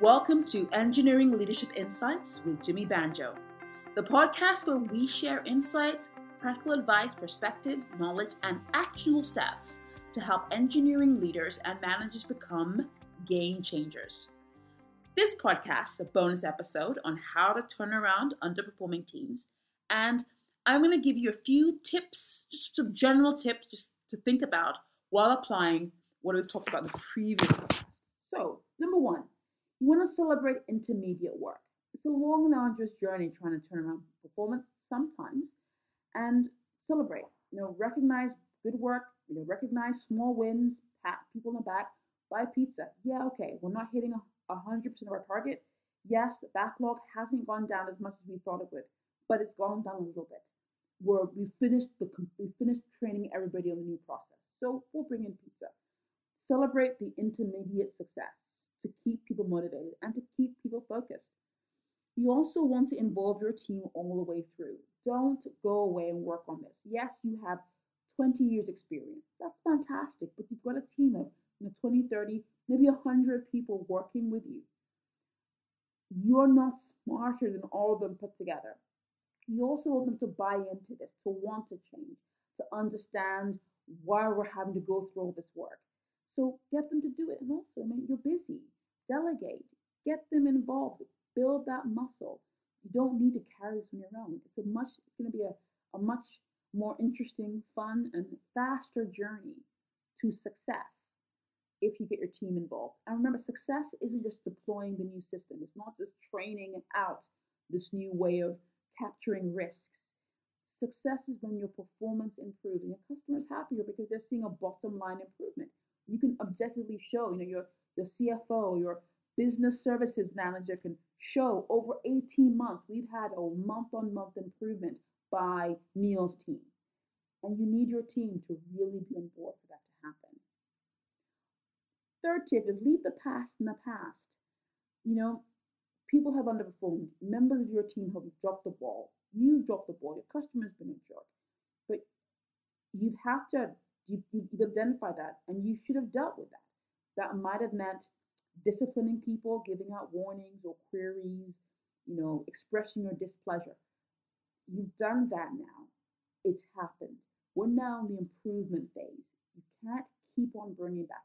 Welcome to Engineering Leadership Insights with Jimmy Banjo, the podcast where we share insights, practical advice, perspectives, knowledge, and actionable steps to help engineering leaders and managers become game changers. This podcast is a bonus episode on how to turn around underperforming teams, and I'm going to give you a few tips, just some general tips, just to think about while applying what we've talked about in the previous. You want to celebrate intermediate work. It's a long and arduous journey trying to turn around performance sometimes and celebrate. You know, recognize good work, you know, recognize small wins, pat people on the back, buy pizza. Yeah, okay, we're not hitting a 100% of our target. Yes, the backlog hasn't gone down as much as we thought it would, but it's gone down a little bit. We're, we finished the we finished training everybody on the new process. So we'll bring in pizza. Celebrate the intermediate success to keep people motivated and to keep people focused. You also want to involve your team all the way through. Don't go away and work on this. Yes, you have 20 years experience. That's fantastic, but you've got a team of you know, 20, 30, maybe 100 people working with you. You're not smarter than all of them put together. You also want them to buy into this, to want to change, to understand why we're having to go through all this work. So get them to do it. And also, I mean, you're busy. Delegate. Get them involved. Build that muscle. You don't need to carry this on your own. It's a much. It's going to be a, a much more interesting, fun, and faster journey to success if you get your team involved. And remember, success isn't just deploying the new system. It's not just training out this new way of capturing risks. Success is when your performance improves and your customer is happier because they're seeing a bottom line improvement you can objectively show, you know, your your CFO, your business services manager can show over 18 months we've had a month on month improvement by Neil's team. And you need your team to really be on board for that to happen. Third tip is leave the past in the past. You know, people have underperformed. Members of your team have dropped the ball. You've dropped the ball. Your customer's been a jerk. But you have to you, you, have identified that and you should have dealt with that. That might have meant disciplining people, giving out warnings or queries, you know, expressing your displeasure. You've done that now. It's happened. We're now in the improvement phase. You can't keep on bringing back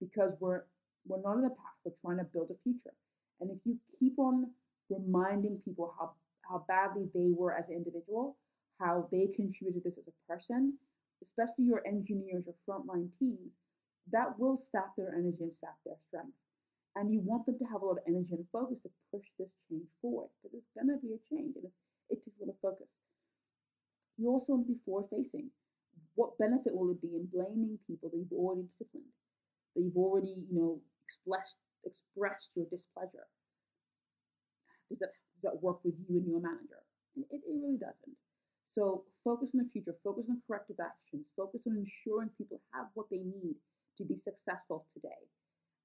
the past because we're we're not in the past. We're trying to build a future. And if you keep on reminding people how how badly they were as an individual, how they contributed this as a person, especially your engineers, your frontline teams, that will sap their energy and sap their strength. And you want them to have a lot of energy and focus to push this change forward because it's going to be a change and it takes a lot of focus. You also want to be forward facing. What benefit will it be in blaming people that you've already disciplined, that you've already, you know, expressed expressed your displeasure? Does that does that work with you and your manager? And it, it really doesn't. So focus on the future, focus on corrective actions, focus on ensuring people have what they need to be successful today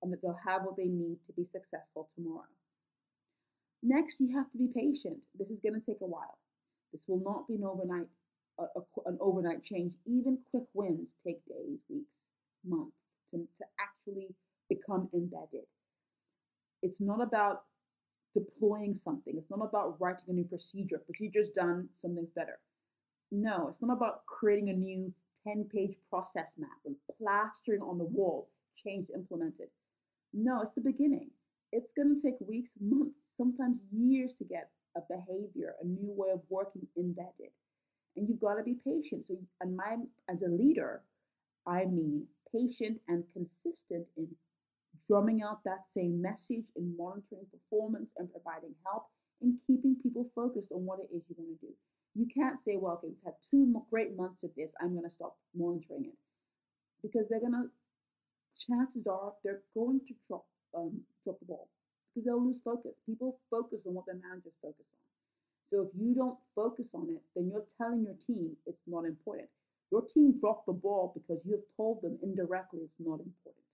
and that they'll have what they need to be successful tomorrow. Next, you have to be patient. This is going to take a while. This will not be an overnight a, a, an overnight change. Even quick wins take days, weeks, months to, to actually become embedded. It's not about deploying something. It's not about writing a new procedure. Procedure's done, something's better. No, it's not about creating a new 10 page process map and plastering on the wall, change implemented. No, it's the beginning. It's going to take weeks, months, sometimes years to get a behavior, a new way of working embedded. And you've got to be patient. So, and my, as a leader, I mean patient and consistent in drumming out that same message in monitoring performance and providing help and keeping people focused on what it is you want to do. You can't say, well, okay, we've had two great months of this, I'm going to stop monitoring it. Because they're going to, chances are, they're going to drop, um, drop the ball because they'll lose focus. People focus on what their managers focus on. So if you don't focus on it, then you're telling your team it's not important. Your team dropped the ball because you have told them indirectly it's not important.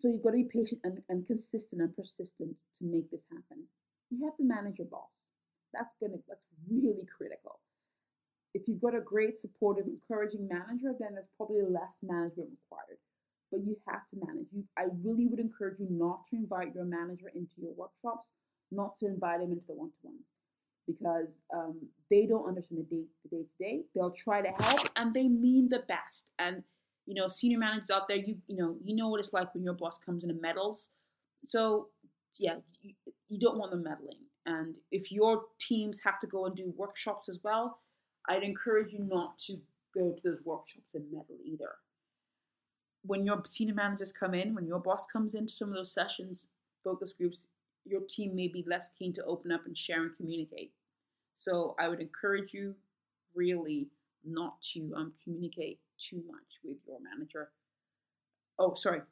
So you've got to be patient and, and consistent and persistent to make this happen. You have to manage your boss. That's gonna that's really critical. If you've got a great, supportive, encouraging manager, then there's probably less management required. but you have to manage. You, I really would encourage you not to invite your manager into your workshops, not to invite him into the one-to-one, because um, they don't understand the day the day to day. They'll try to help, and they mean the best. And you know, senior managers out there, you you know, you know what it's like when your boss comes in and meddles. So yeah, you, you don't want them meddling. And if your teams have to go and do workshops as well, I'd encourage you not to go to those workshops and meddle either. When your senior managers come in, when your boss comes into some of those sessions, focus groups, your team may be less keen to open up and share and communicate. So I would encourage you really not to um, communicate too much with your manager. Oh, sorry.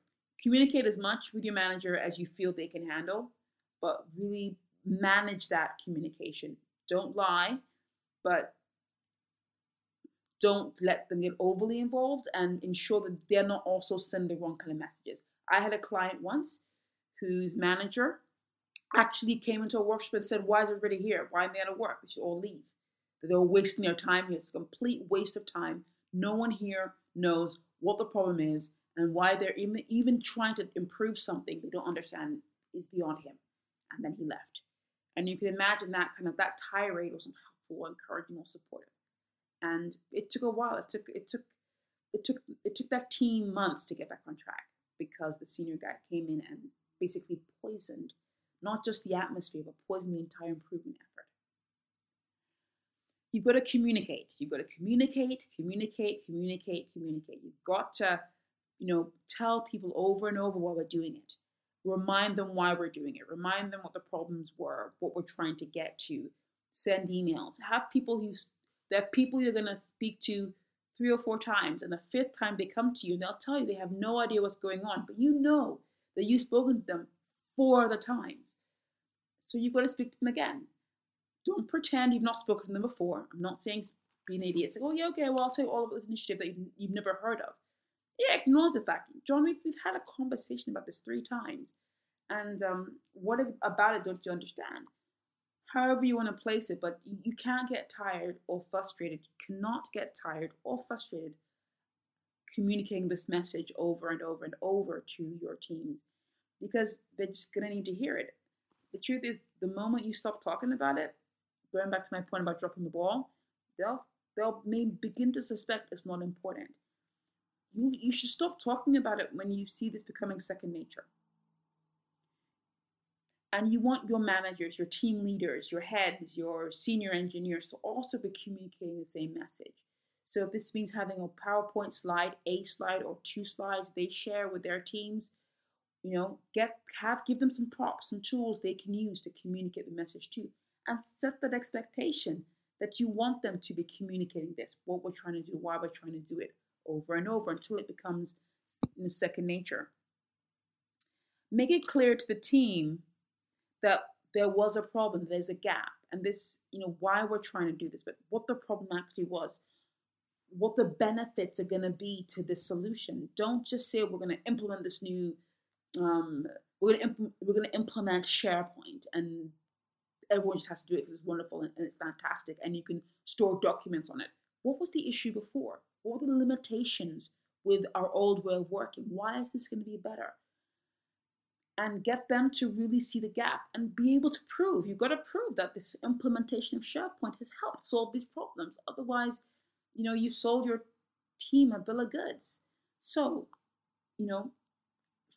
Communicate as much with your manager as you feel they can handle, but really manage that communication. Don't lie, but don't let them get overly involved and ensure that they're not also sending the wrong kind of messages. I had a client once whose manager actually came into a workshop and said, Why is everybody here? Why are they out of work? They should all leave. They're wasting their time here. It's a complete waste of time. No one here knows what the problem is and why they're even, even trying to improve something they don't understand is beyond him. And then he left. And you can imagine that kind of that tirade wasn't helpful, encouraging, or supportive. And it took a while. It took it took it took it took that team months to get back on track because the senior guy came in and basically poisoned not just the atmosphere, but poisoned the entire improvement effort. You've got to communicate. You've got to communicate, communicate, communicate, communicate. You've got to, you know, tell people over and over why we're doing it. Remind them why we're doing it. Remind them what the problems were, what we're trying to get to. Send emails. Have people who are people you're going to speak to three or four times, and the fifth time they come to you and they'll tell you they have no idea what's going on, but you know that you've spoken to them four other times. So you've got to speak to them again. Don't pretend you've not spoken to them before. I'm not saying be an idiot. Say, oh, yeah, okay, well, I'll tell you all about this initiative that you've, you've never heard of. Yeah, ignores the fact. John, we've, we've had a conversation about this three times. And um, what about it don't you understand? however you want to place it, but you, can't get tired or frustrated. You cannot get tired or frustrated communicating this message over and over and over to your teams because they're just going to need to hear it. The truth is, the moment you stop talking about it, going back to my point about dropping the ball, they'll they'll may begin to suspect it's not important. You you should stop talking about it when you see this becoming second nature. And you want your managers, your team leaders, your heads, your senior engineers to also be communicating the same message. So if this means having a PowerPoint slide, a slide or two slides they share with their teams, you know, get have give them some props, some tools they can use to communicate the message to, and set that expectation that you want them to be communicating this, what we're trying to do, why we're trying to do it over and over until it becomes second nature. Make it clear to the team that there was a problem, there's a gap, and this, you know, why we're trying to do this, but what the problem actually was, what the benefits are going to be to this solution. Don't just say we're going to implement this new, um, we're going to imp- we're going to implement SharePoint, and everyone just has to do it because it's wonderful and, and it's fantastic, and you can store documents on it. What was the issue before? What the limitations with our old way of working? Why is this going to be better? and get them to really see the gap and be able to prove. You've got to prove that this implementation of SharePoint has helped solve these problems. Otherwise, you know, you've sold your team a bill of goods. So, you know,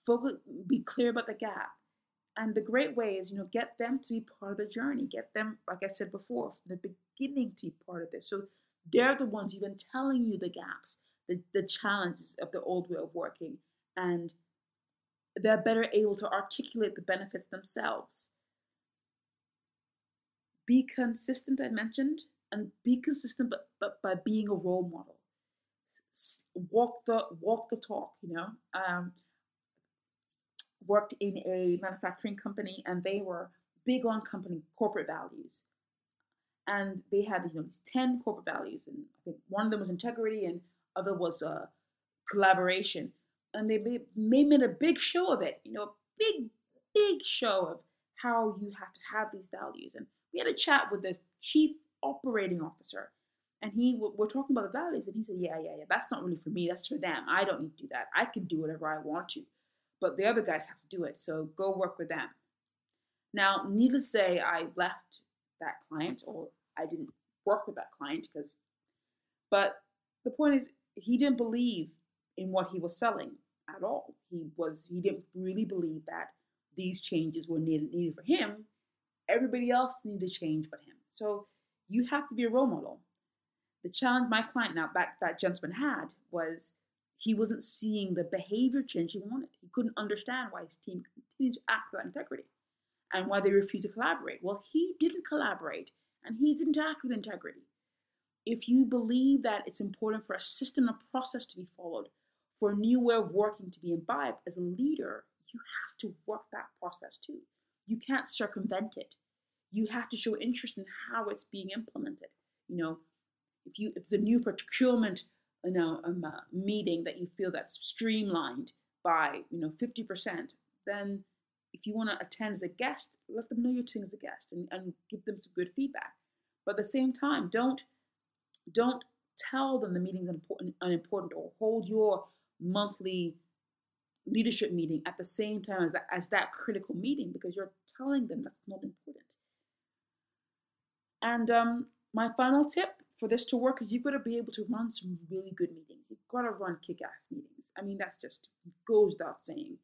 focus, be clear about the gap. And the great way is, you know, get them to be part of the journey. Get them, like I said before, from the beginning to be part of this. So they're the ones even telling you the gaps, the, the challenges of the old way of working, and they're better able to articulate the benefits themselves. Be consistent, I mentioned, and be consistent, but, but by being a role model. Walk the walk the talk. You know, um, worked in a manufacturing company, and they were big on company corporate values, and they had you know these ten corporate values, and I think one of them was integrity, and other was uh, collaboration and they made, made a big show of it, you know, a big, big show of how you have to have these values. And we had a chat with the chief operating officer, And he, we're talking about the values, and he said, "Yeah, yeah, yeah. That's not really for me. That's for them. I don't need to do that. I can do whatever I want to, but the other guys have to do it. So go work with them." Now, needless to say, I left that client, or I didn't work with that client because, but the point is, he didn't believe in what he was selling at all. He was he didn't really believe that these changes were needed needed for him. Everybody else needed to change but him. So you have to be a role model. The challenge my client now that that gentleman had was he wasn't seeing the behavior change he wanted. He couldn't understand why his team continued to act without integrity and why they refused to collaborate. Well, he didn't collaborate and he didn't act with integrity. If you believe that it's important for a system and process to be followed, for a new way of working to be imbibed as a leader, you have to work that process too. You can't circumvent it. You have to show interest in how it's being implemented. You know, if you if the new procurement you know um, uh, meeting that you feel that's streamlined by you know 50%, then if you want to attend as a guest, let them know you're attending as a guest and, and give them some good feedback. But at the same time, don't don't tell them the meeting's important unimportant or hold your monthly leadership meeting at the same time as that, as that critical meeting because you're telling them that's not important. And um, my final tip for this to work is you've got to be able to run some really good meetings. You've got to run kick ass meetings. I mean, that's just goes without saying.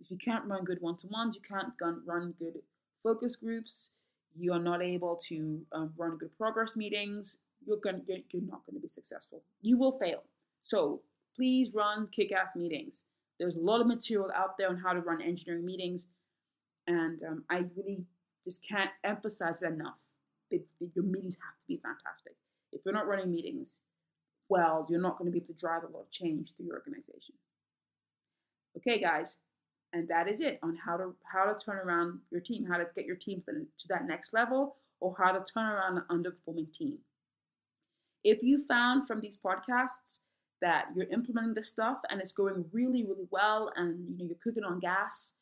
If you can't run good one to ones, you can't run good focus groups, you are not able to um, run good progress meetings, you're, gonna, you're, you're not going to be successful. You will fail. So please run kick ass meetings. There's a lot of material out there on how to run engineering meetings, and um, I really just can't emphasize it enough. Your meetings have to be fantastic. If you're not running meetings well, you're not going to be able to drive a lot of change through your organization. Okay, guys, and that is it on how to how to turn around your team, how to get your team to that next level, or how to turn around an underperforming team. If you found from these podcasts that you're implementing this stuff and it's going really, really well and you know you're cooking on gas,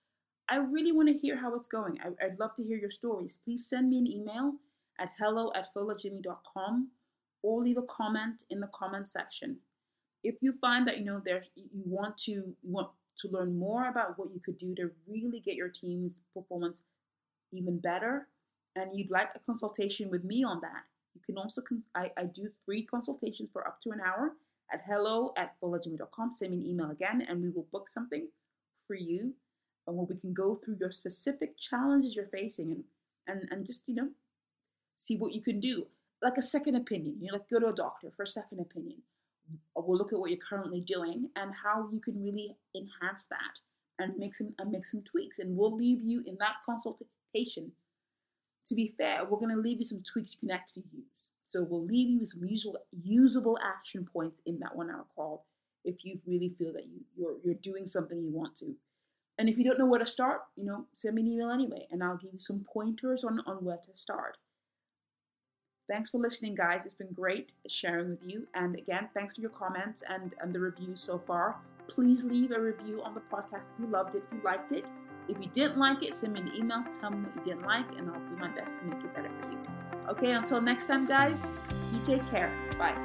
I really want to hear how it's going. I, would love to hear your stories. Please send me an email at hello at folajimi.com or leave a comment in the comment section. If you find that you know there's you want to you want to learn more about what you could do to really get your team's performance even better, and you'd like a consultation with me on that, you can also, cons- I, I do free consultations for up to an hour at hello at folajimi.com. Send me an email again and we will book something for you and where we can go through your specific challenges you're facing and, and, and just, you know, see what you can do. Like a second opinion, you know, like go to a doctor for a second opinion. Uh, we'll look at what you're currently doing and how you can really enhance that and make some and make some tweaks. And we'll leave you in that consultation to be fair, we're going to leave you some tweaks you can actually use. So we'll leave you some usable, usable action points in that one hour call if you really feel that you, you're, you're doing something you want to. And if you don't know where to start, you know, send me an email anyway, and I'll give you some pointers on, on where to start. Thanks for listening, guys. It's been great sharing with you. And again, thanks for your comments and, and the reviews so far. Please leave a review on the podcast if you loved it, if you liked it. If you didn't like it, send me an email, tell me what you didn't like, and I'll do my best to make it better for you. Okay, until next time, guys, you take care. Bye.